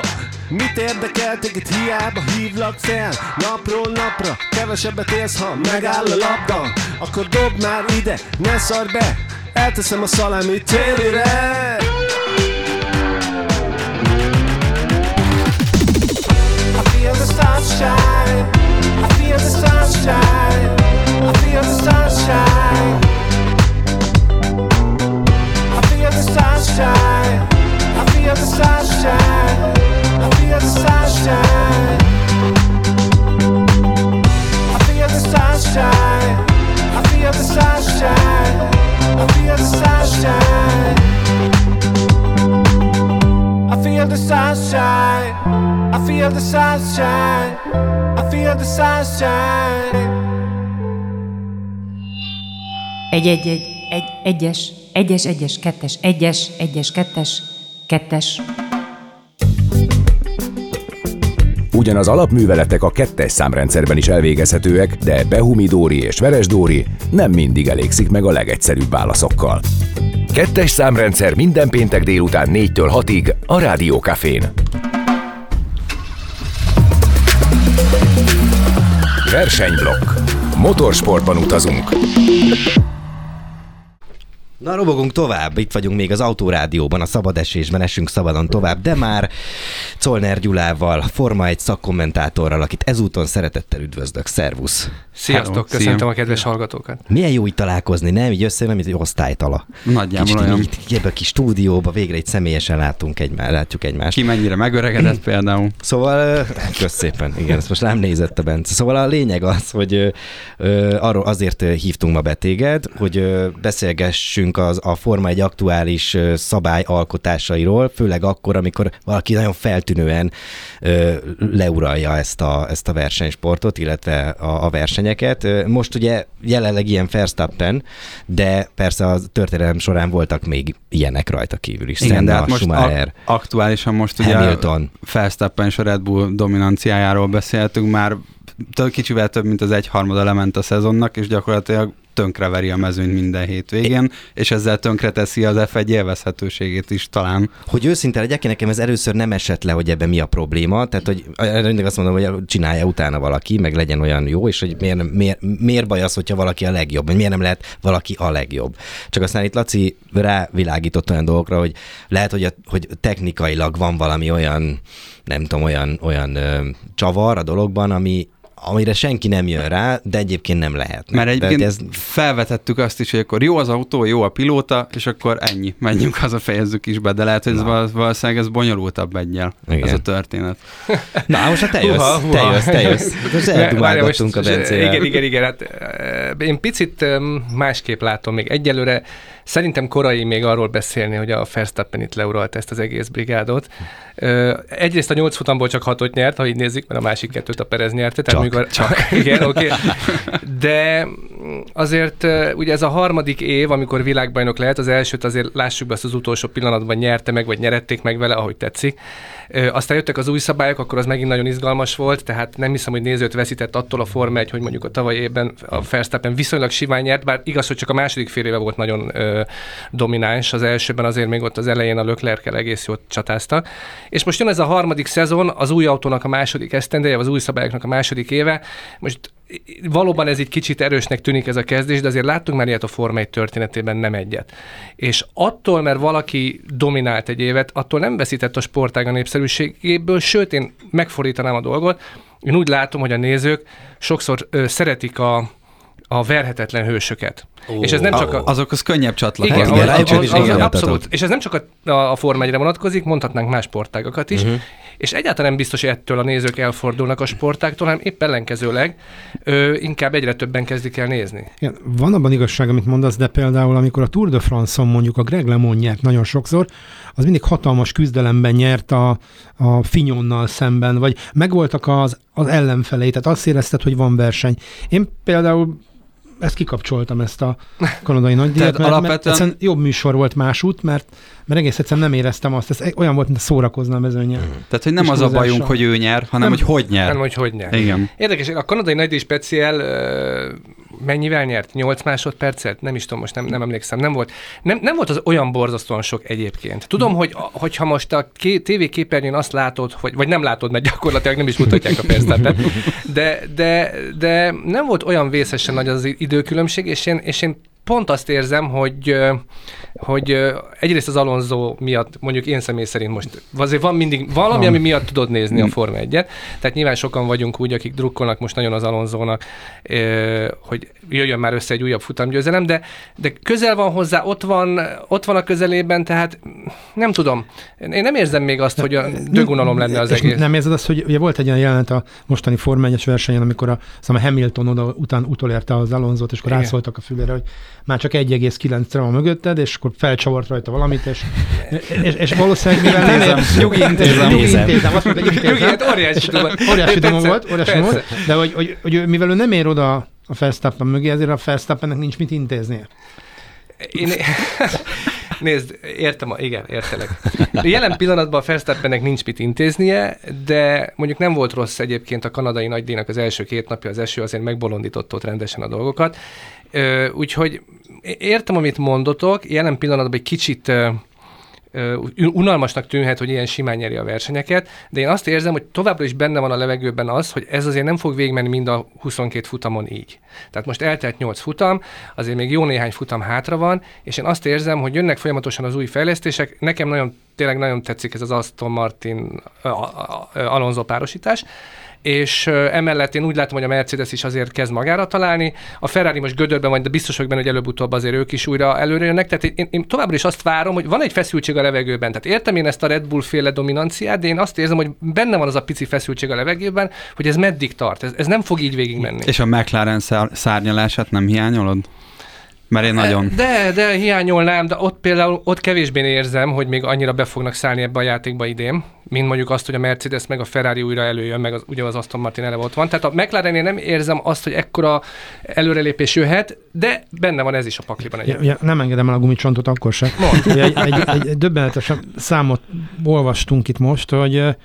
Mit érdekel téged hiába hívlak fel. Napról napra kevesebbet élsz, ha megáll a labda. Akkor dob már ide, ne szarj be. Elteszem a szalámi térire. I feel the sunshine. I feel the sunshine. I feel the sunshine. Egy-egy-egy, egy-egyes egyes, egyes, kettes, egyes, egyes, kettes, kettes. Ugyan alapműveletek a kettes számrendszerben is elvégezhetőek, de Behumi Dóri és Veres Dóri nem mindig elégszik meg a legegyszerűbb válaszokkal. Kettes számrendszer minden péntek délután 4-től 6-ig a Rádió Cafén. Versenyblokk. Motorsportban utazunk. Na, robogunk tovább. Itt vagyunk még az autórádióban, a szabad esésben esünk szabadon tovább, de már Colner Gyulával, Forma egy szakkommentátorral, akit ezúton szeretettel üdvözlök. Szervusz! Sziasztok, Hello, köszöntöm szia. a kedves hallgatókat. Milyen jó itt találkozni, nem? Így össze, nem, egy osztálytala. Nagyjából Kicsit olyan. így, így ebbe a kis stúdióba végre egy személyesen látunk egymást, látjuk egymást. Ki mennyire megöregedett például. Szóval, kösz szépen, igen, ezt most nem nézett a Bence. Szóval a lényeg az, hogy ö, arról azért hívtunk ma be téged, hogy ö, beszélgessünk az, a Forma egy aktuális szabályalkotásairól, főleg akkor, amikor valaki nagyon feltűnően ö, leuralja ezt a, ezt a versenysportot, illetve a, a versenyeket. Most ugye jelenleg ilyen Verstappen, de persze a történelem során voltak még ilyenek rajta kívül is. Igen, de Senna, hát most Schumacher, ak- aktuálisan most ugye Hamilton. Verstappen és a Red Bull dominanciájáról beszéltünk, már kicsivel több, mint az egyharmada lement a szezonnak, és gyakorlatilag tönkreveri a mezőnyt minden hétvégén, és ezzel tönkreteszi az F1 élvezhetőségét is talán. Hogy őszinte legyek, nekem ez először nem esett le, hogy ebben mi a probléma. Tehát, hogy mindig azt mondom, hogy csinálja utána valaki, meg legyen olyan jó, és hogy miért, miért, miért baj az, hogyha valaki a legjobb, vagy miért nem lehet valaki a legjobb. Csak aztán itt Laci rávilágított olyan dolgokra, hogy lehet, hogy, a, hogy technikailag van valami olyan, nem tudom, olyan, olyan ö, csavar a dologban, ami amire senki nem jön rá, de egyébként nem lehet. Mert egyébként ez... felvetettük azt is, hogy akkor jó az autó, jó a pilóta, és akkor ennyi, menjünk haza, fejezzük is be, de lehet, hogy ez val- valószínűleg ez bonyolultabb egyel, Igen. ez a történet. Na, most ha te jössz, Huha, te huha. jössz, te jössz. Most Várjál, eldumálgattunk a Bencével. Igen, igen, igen. Hát, én picit másképp látom még. Egyelőre szerintem korai még arról beszélni, hogy a Verstappen itt leuralt ezt az egész brigádot. Egyrészt a nyolc futamból csak hatot nyert, ha így nézzük, mert a másik kettőt a Perez nyerte. Tehát Csak, mikor, csak. Igen, oké. Okay. De azért ö, ugye ez a harmadik év, amikor világbajnok lehet, az elsőt azért lássuk be, azt az utolsó pillanatban nyerte meg, vagy nyerették meg vele, ahogy tetszik. Aztán jöttek az új szabályok, akkor az megint nagyon izgalmas volt, tehát nem hiszem, hogy nézőt veszített attól a Forma 1, hogy mondjuk a tavalyi évben a Verstappen viszonylag simán nyert, bár igaz, hogy csak a második fél éve volt nagyon ö, domináns, az elsőben azért még ott az elején a leclerc egész jót csatáztak. És most jön ez a harmadik szezon, az új autónak a második esztendeje, az új szabályoknak a második éve. Most valóban ez egy kicsit erősnek tűnik ez a kezdés, de azért láttunk már ilyet a Forma 1 történetében nem egyet. És attól, mert valaki dominált egy évet, attól nem veszített a sportág a népszerűségéből, sőt, én megfordítanám a dolgot. Én úgy látom, hogy a nézők sokszor ö, szeretik a, a verhetetlen hősöket. Oh. És ez nem csak a... Azokhoz könnyebb csatlakozni. Igen, igen, az, az, az, igen. abszolút. És ez nem csak a, a, a Forma 1 vonatkozik, mondhatnánk más sportágakat is, uh-huh. és egyáltalán nem biztos, hogy ettől a nézők elfordulnak a sportáktól, hanem épp ellenkezőleg ö, inkább egyre többen kezdik el nézni. Igen, van abban igazság, amit mondasz, de például amikor a Tour de France-on mondjuk a Greg LeMond nyert nagyon sokszor, az mindig hatalmas küzdelemben nyert a, a Finyonnal szemben, vagy megvoltak az, az ellenfelei, tehát azt érezted, hogy van verseny. Én például ezt kikapcsoltam, ezt a kanadai nagydíjat, mert, mert alapvetően- egyszerűen jobb műsor volt másút, mert, mert egész egyszerűen nem éreztem azt, ez olyan volt, mint a szórakozna a mezőnyen. Tehát, hogy nem az a bajunk, hogy ő nyer, hanem Nem. hogy hogy nyer. Nem, hogy hogy nyer. Igen. Érdekes, a kanadai nagydíj speciál mennyivel nyert? 8 másodpercet? Nem is tudom, most nem, nem emlékszem. Nem volt, nem, nem volt az olyan borzasztóan sok egyébként. Tudom, hogy hogyha most a ké, TV képernyőn azt látod, hogy, vagy nem látod, mert gyakorlatilag nem is mutatják a Verstappet, de, de, de nem volt olyan vészesen nagy az időkülönbség, és én, és én pont azt érzem, hogy, hogy egyrészt az Alonso miatt, mondjuk én személy szerint most, azért van mindig valami, ami miatt tudod nézni a Forma 1 tehát nyilván sokan vagyunk úgy, akik drukkolnak most nagyon az Alonzónak, hogy jöjjön már össze egy újabb futamgyőzelem, de, de közel van hozzá, ott van, ott van a közelében, tehát nem tudom. Én nem érzem még azt, hogy a dögunalom lenne az És egész. Nem érzed azt, hogy ugye volt egy olyan jelenet a mostani Forma 1 versenyen, amikor a, szóval Hamilton oda után utolérte az Alonzót, és akkor rászóltak a fülére, hogy már csak 1,9-re van mögötted, és akkor felcsavart rajta valamit, és, és, és valószínűleg mivel nem ér, nyugi intézem, nyugi Intézem. intézem, azt mondta, hogy Nyugi, intézem. hát óriási duma. Óriási duma volt, óriási duma volt, de hogy, hogy, hogy, mivel ő nem ér oda a Verstappen mögé, ezért a Verstappennek nincs mit intéznie. Én... Nézd, értem, a- igen, értelek. Jelen pillanatban a Verstappennek nincs mit intéznie, de mondjuk nem volt rossz egyébként a kanadai nagydíjnak az első két napja, az eső azért megbolondított ott rendesen a dolgokat. Úgyhogy értem, amit mondotok, jelen pillanatban egy kicsit unalmasnak tűnhet, hogy ilyen simán nyeri a versenyeket, de én azt érzem, hogy továbbra is benne van a levegőben az, hogy ez azért nem fog végigmenni mind a 22 futamon így. Tehát most eltelt 8 futam, azért még jó néhány futam hátra van, és én azt érzem, hogy jönnek folyamatosan az új fejlesztések. Nekem nagyon, tényleg nagyon tetszik ez az Aston Martin Alonso párosítás, és emellett én úgy látom, hogy a Mercedes is azért kezd magára találni. A Ferrari most gödörben van, de biztos vagyok benne, hogy előbb-utóbb azért ők is újra előre jönnek. Tehát én, én továbbra is azt várom, hogy van egy feszültség a levegőben. Tehát értem én ezt a Red Bull féle dominanciát, de én azt érzem, hogy benne van az a pici feszültség a levegőben, hogy ez meddig tart. Ez, ez nem fog így végigmenni. És a McLaren szár- szárnyalását nem hiányolod? Mert én nagyon. De, de hiányolnám, de ott például ott kevésbé érzem, hogy még annyira be fognak szállni ebbe a játékba idén, mint mondjuk azt, hogy a Mercedes meg a Ferrari újra előjön, meg az, ugye az Aston Martin eleve ott van. Tehát a McLarennél nem érzem azt, hogy ekkora előrelépés jöhet, de benne van ez is a pakliban egyébként. ugye nem engedem el a gumicsontot akkor se. Ugye egy, egy, egy, egy döbbenetes számot olvastunk itt most, hogy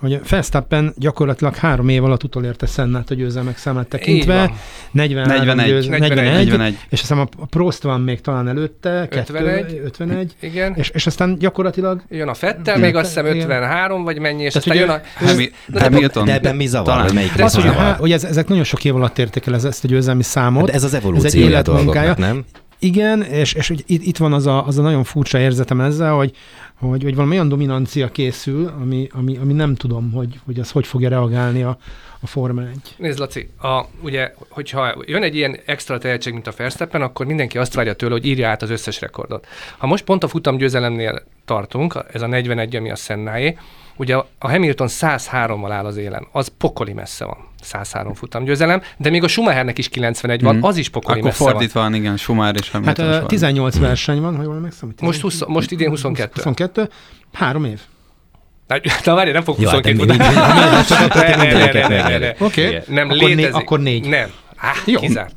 hogy Verstappen gyakorlatilag három év alatt utolérte Sennát a győzelmek számát tekintve. van. 43 41. győz, 41. 41, 41. és azt hiszem a Prost van még talán előtte, 51. 2, 51, Igen. és, és aztán gyakorlatilag Jön a Fettel, még azt hiszem Igen. 53 vagy mennyi, és Tehát aztán ugye- jön a... Hami- de- Hamilton. De ebben mi zavar? Talán. Melyik az, hogy, zavar? há, hogy ez, ezek nagyon sok év alatt érték el ez- ezt a győzelmi számot. De ez az ez egy életmunkája. nem? Igen, és, és hogy itt, itt van az a, az a nagyon furcsa érzetem ezzel, hogy, hogy, hogy valami olyan dominancia készül, ami, ami, ami nem tudom, hogy, hogy az hogy fogja reagálni a, a Forma 1. Nézd, Laci, a, ugye, hogyha jön egy ilyen extra tehetség, mint a Verstappen, akkor mindenki azt várja tőle, hogy írja át az összes rekordot. Ha most pont a futam győzelemnél tartunk, ez a 41, ami a Sennáé, ugye a Hamilton 103-mal áll az élen, az pokoli messze van. 103 futam győzelem, de még a Schumachernek is 91 van, Mhm. az is pokoli Akkor messze van. fordítva van, igen, Schumacher és Hát Hamilton. is van. 18 verseny van, ha jól emlékszem. Most 20 most idén 22. 22, három év. Na, Na várj, nem fog Jó, hát 22 de mi- futam. mi- mi- mi- csak akkor Ne, ne, ne, mindegyeket ne, ne, megnyeri. ne. Oké. Nem létezik. akkor négy. Nem. Á, Jó. kizárt.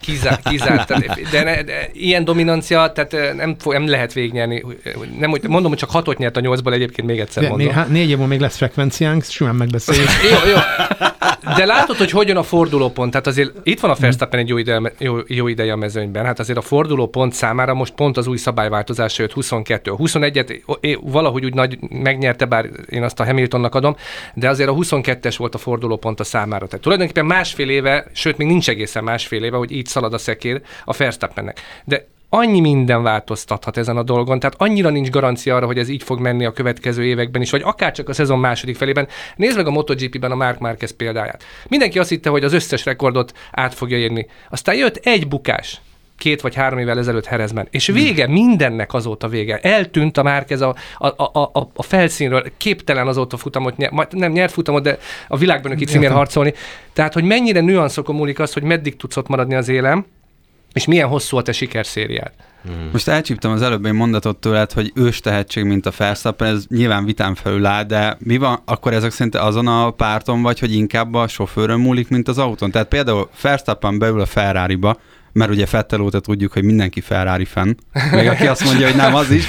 Kizárt, kizárt. Tehát, de, ne, de, ilyen dominancia, tehát nem, fog, nem lehet végnyerni. Nem, mondom, hogy csak hatot nyert a nyolcból, egyébként még egyszer De, mondom. még, há- négy év még lesz frekvenciánk, simán megbeszéljük. Jó, jó. De látod, hogy hogy jön a fordulópont. Tehát azért itt van a Verstappen egy jó ideje, jó, jó ideje a mezőnyben. Hát azért a fordulópont számára most pont az új szabályváltozás jött 22. A 21-et é- valahogy úgy nagy megnyerte, bár én azt a Hamiltonnak adom, de azért a 22-es volt a fordulópont a számára. Tehát tulajdonképpen másfél éve, sőt még nincs egészen másfél éve, hogy így szalad a szekér a Verstappennek. De annyi minden változtathat ezen a dolgon, tehát annyira nincs garancia arra, hogy ez így fog menni a következő években is, vagy akár csak a szezon második felében. Nézd meg a MotoGP-ben a Mark Marquez példáját. Mindenki azt hitte, hogy az összes rekordot át fogja érni. Aztán jött egy bukás, két vagy három évvel ezelőtt Herezben. És vége, mindennek azóta vége. Eltűnt a Márkez a, a, a, a, a felszínről, képtelen azóta futamot, nyer, nem nyert futamot, de a világban ki címért harcolni. Tehát, hogy mennyire nüanszokon múlik az, hogy meddig tudsz ott maradni az élem, és milyen hosszú a te sikerszériád. Hmm. Most elcsíptem az előbbi mondatot tőled, hogy ős tehetség, mint a Verstappen, ez nyilván vitán felül áll, de mi van, akkor ezek szerint azon a párton vagy, hogy inkább a sofőrön múlik, mint az autón? Tehát például Verstappen beül a Ferrari-ba, mert ugye Fettel óta tudjuk, hogy mindenki Ferrari fan, meg aki azt mondja, hogy nem az is,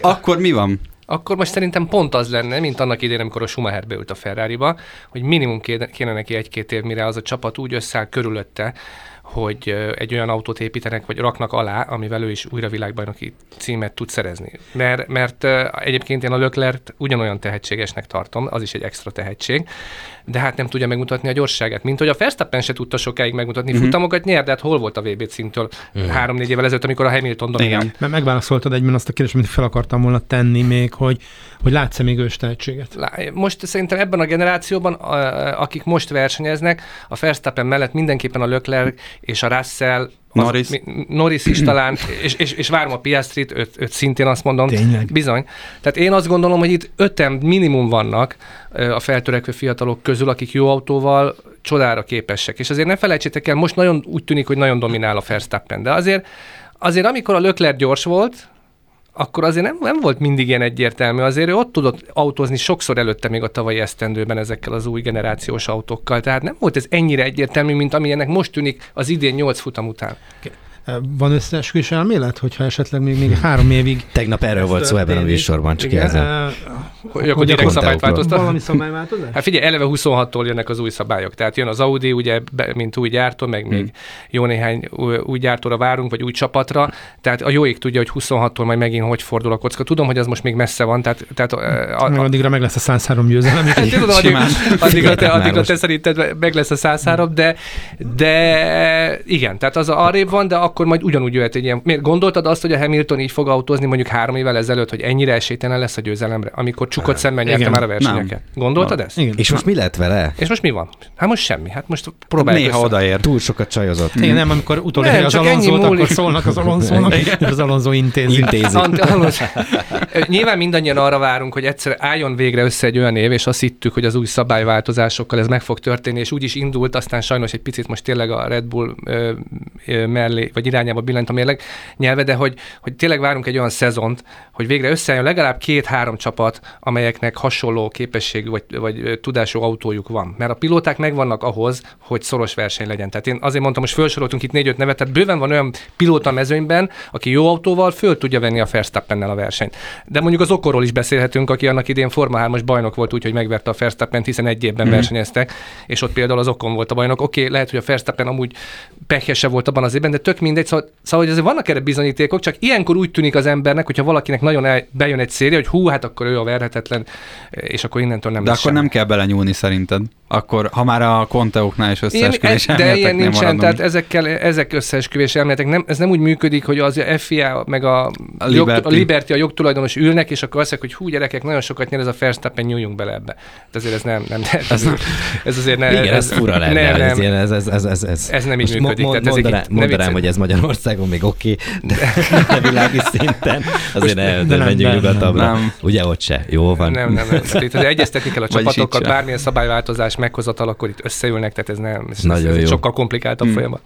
akkor mi van? Akkor most szerintem pont az lenne, mint annak idején, amikor a Schumacher beült a Ferrari-ba, hogy minimum kéne neki egy-két év, mire az a csapat úgy összeáll körülötte, hogy egy olyan autót építenek, vagy raknak alá, amivel ő is újra világbajnoki címet tud szerezni. Mert, mert egyébként én a Löklert ugyanolyan tehetségesnek tartom, az is egy extra tehetség, de hát nem tudja megmutatni a gyorságát. Mint hogy a Verstappen se tudta sokáig megmutatni mm-hmm. futamokat, nyer, de hát hol volt a VB címtől mm-hmm. három-négy évvel ezelőtt, amikor a Hamilton dominált. Mert megválaszoltad egyben azt a kérdést, amit fel akartam volna tenni még, hogy, hogy látsz-e még ős tehetséget? Most szerintem ebben a generációban, akik most versenyeznek, a Verstappen mellett mindenképpen a Leclerc és a Russell Norris. Az, Norris is talán, és, és, és várom a Piastrit, őt, őt szintén azt mondom. Tényleg? Bizony. Tehát én azt gondolom, hogy itt öten minimum vannak a feltörekvő fiatalok közül, akik jó autóval csodára képesek. És azért ne felejtsétek el, most nagyon úgy tűnik, hogy nagyon dominál a Verstappen, de azért, azért amikor a Lökler gyors volt, akkor azért nem, nem volt mindig ilyen egyértelmű. Azért ő ott tudott autózni sokszor előtte még a tavalyi esztendőben ezekkel az új generációs autókkal. Tehát nem volt ez ennyire egyértelmű, mint amilyennek most tűnik az idén nyolc futam után. Van összeesküvés elmélet, hogyha esetleg még, még három évig... Tegnap erről volt szó ebben a műsorban, csak igen, hogy akkor direkt szabályt változtat? Valami szabályváltozás? Hát figyelj, eleve 26-tól jönnek az új szabályok. Tehát jön az Audi, ugye, mint új gyártó, meg még hmm. jó néhány új gyártóra várunk, vagy új csapatra. Tehát a jóik tudja, hogy 26-tól majd megint hogy fordul a kocka. Tudom, hogy az most még messze van. Tehát, tehát a, a, addigra meg lesz a 103 győzelem. Hát, tudom, addig, addigra, te, addigra te szerinted meg lesz a 103, de, de igen, tehát az arrébb van, de akkor majd ugyanúgy jöhet egy ilyen. Miért gondoltad azt, hogy a Hamilton így fog autózni mondjuk három évvel ezelőtt, hogy ennyire esélytelen lesz a győzelemre, amikor csukott szemmel nyerte már a versenyeket? Nem. Gondoltad ezt? Igen. És most mi lett vele? És most mi van? Hát most semmi. Hát most próbáljuk Néha össze. odaér. Túl sokat csajozott. Igen, nem, amikor utoléri az Alonzót, akkor szólnak az Alonzónak, az Alonzó intézi. intézi. Nyilván mindannyian arra várunk, hogy egyszer álljon végre össze egy olyan év, és azt hittük, hogy az új szabályváltozásokkal ez meg fog történni, és úgy is indult, aztán sajnos egy picit most tényleg a Red Bull ö, ö, mellé, vagy irányába billent a mérleg nyelve, de hogy, hogy tényleg várunk egy olyan szezont, hogy végre összejön legalább két-három csapat, amelyeknek hasonló képességű vagy, vagy tudású autójuk van. Mert a pilóták megvannak ahhoz, hogy szoros verseny legyen. Tehát én azért mondtam, hogy felsoroltunk itt négy-öt nevet, tehát bőven van olyan pilóta mezőnyben, aki jó autóval föl tudja venni a verstappen a versenyt. De mondjuk az Okorról is beszélhetünk, aki annak idén Forma 3 bajnok volt, úgyhogy megverte a verstappen hiszen egy évben mm. versenyeztek, és ott például az Okon volt a bajnok. Oké, okay, lehet, hogy a Verstappen amúgy pehese volt abban az évben, de tök mindegy, szóval, szóval hogy azért vannak erre bizonyítékok, csak ilyenkor úgy tűnik az embernek, hogyha valakinek nagyon el, bejön egy széria, hogy hú, hát akkor ő a verhetetlen, és akkor innentől nem De akkor semmi. nem kell belenyúlni szerinted. Akkor, ha már a konteóknál is összeesküvés ilyen, De ilyen nincsen, maradunk. tehát ezekkel, ezek összeesküvés elméletek, nem, ez nem úgy működik, hogy az FIA meg a, a, Liberty. Jog, a Liberty, a jogtulajdonos ülnek, és akkor azt mondják, hogy hú, gyerekek, nagyon sokat nyer ez a Verstappen, nyúljunk bele ebbe. De azért ez nem, nem, nem ez, nem, ez azért nem. Igen, ez, ez fura lenne. Nem, nem, ez, ez, ez, ez, ez, ez nem így működik. Mo- mondanám, mondanám hogy ez Magyarországon még oké, okay, de, de világi szinten azért ne, de nem, menjünk nyugatabbra. Nem. Ugye ott se. Jó van. Nem, nem, nem. Tehát itt azért egyeztetni kell a csapatokkal, bármilyen szabályváltozás meghozatal, akkor itt összeülnek, tehát ez nem, ez, Nagyon ez, ez jó. sokkal komplikáltabb hmm. folyamat.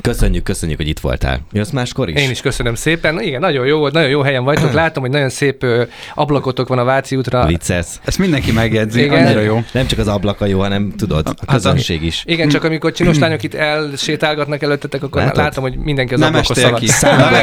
Köszönjük, köszönjük, hogy itt voltál. Jössz máskor is? Én is köszönöm szépen. Na, igen, nagyon jó volt, nagyon jó helyen vagytok. Látom, hogy nagyon szép ö, ablakotok van a Váci útra. Vicces. Ezt mindenki megjegyzi, igen. annyira jó. Nem csak az ablaka jó, hanem tudod, a hát közönség is. Igen, csak amikor csinos lányok itt elsétálgatnak előttetek, akkor Látod? látom, hogy mindenki az nem ablakos szalad.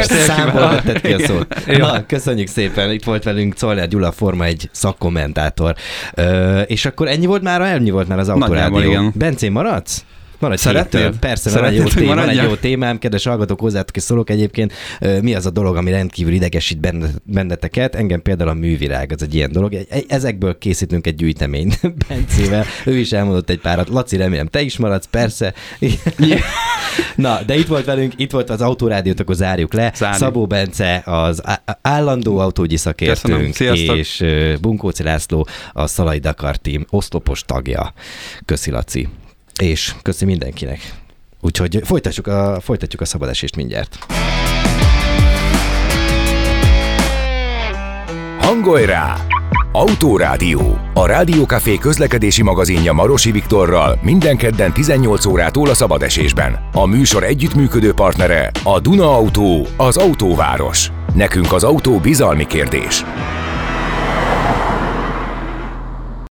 Számból vetted ki a szót. Na, köszönjük szépen. Itt volt velünk Czoller Gyula Forma egy szakkommentátor. Ö, és akkor ennyi volt már, ennyi volt már az autorádió. Bencén maradsz? Van egy Szeretnél? hét, persze, van egy, jó téma, van egy jó témám, kedves hallgatók, hozzátok is szólok egyébként. Mi az a dolog, ami rendkívül idegesít benne- benneteket? Engem például a művirág, ez egy ilyen dolog. Ezekből készítünk egy gyűjteményt Bencével. Ő is elmondott egy párat. Laci, remélem, te is maradsz, persze. Na, de itt volt velünk, itt volt az autórádiót, akkor zárjuk le. Zárjuk. Szabó Bence, az állandó autógyi szakértőnk, Sziasztok. és Bunkóci László, a Szalai Dakar Team oszlopos tagja. Köszi, Laci. És köszi mindenkinek. Úgyhogy folytatjuk a, folytatjuk a szabadesést mindjárt. Hangolj rá! Autórádió. A Rádiókafé közlekedési magazinja Marosi Viktorral minden kedden 18 órától a szabadesésben. A műsor együttműködő partnere a Duna Autó, az autóváros. Nekünk az autó bizalmi kérdés.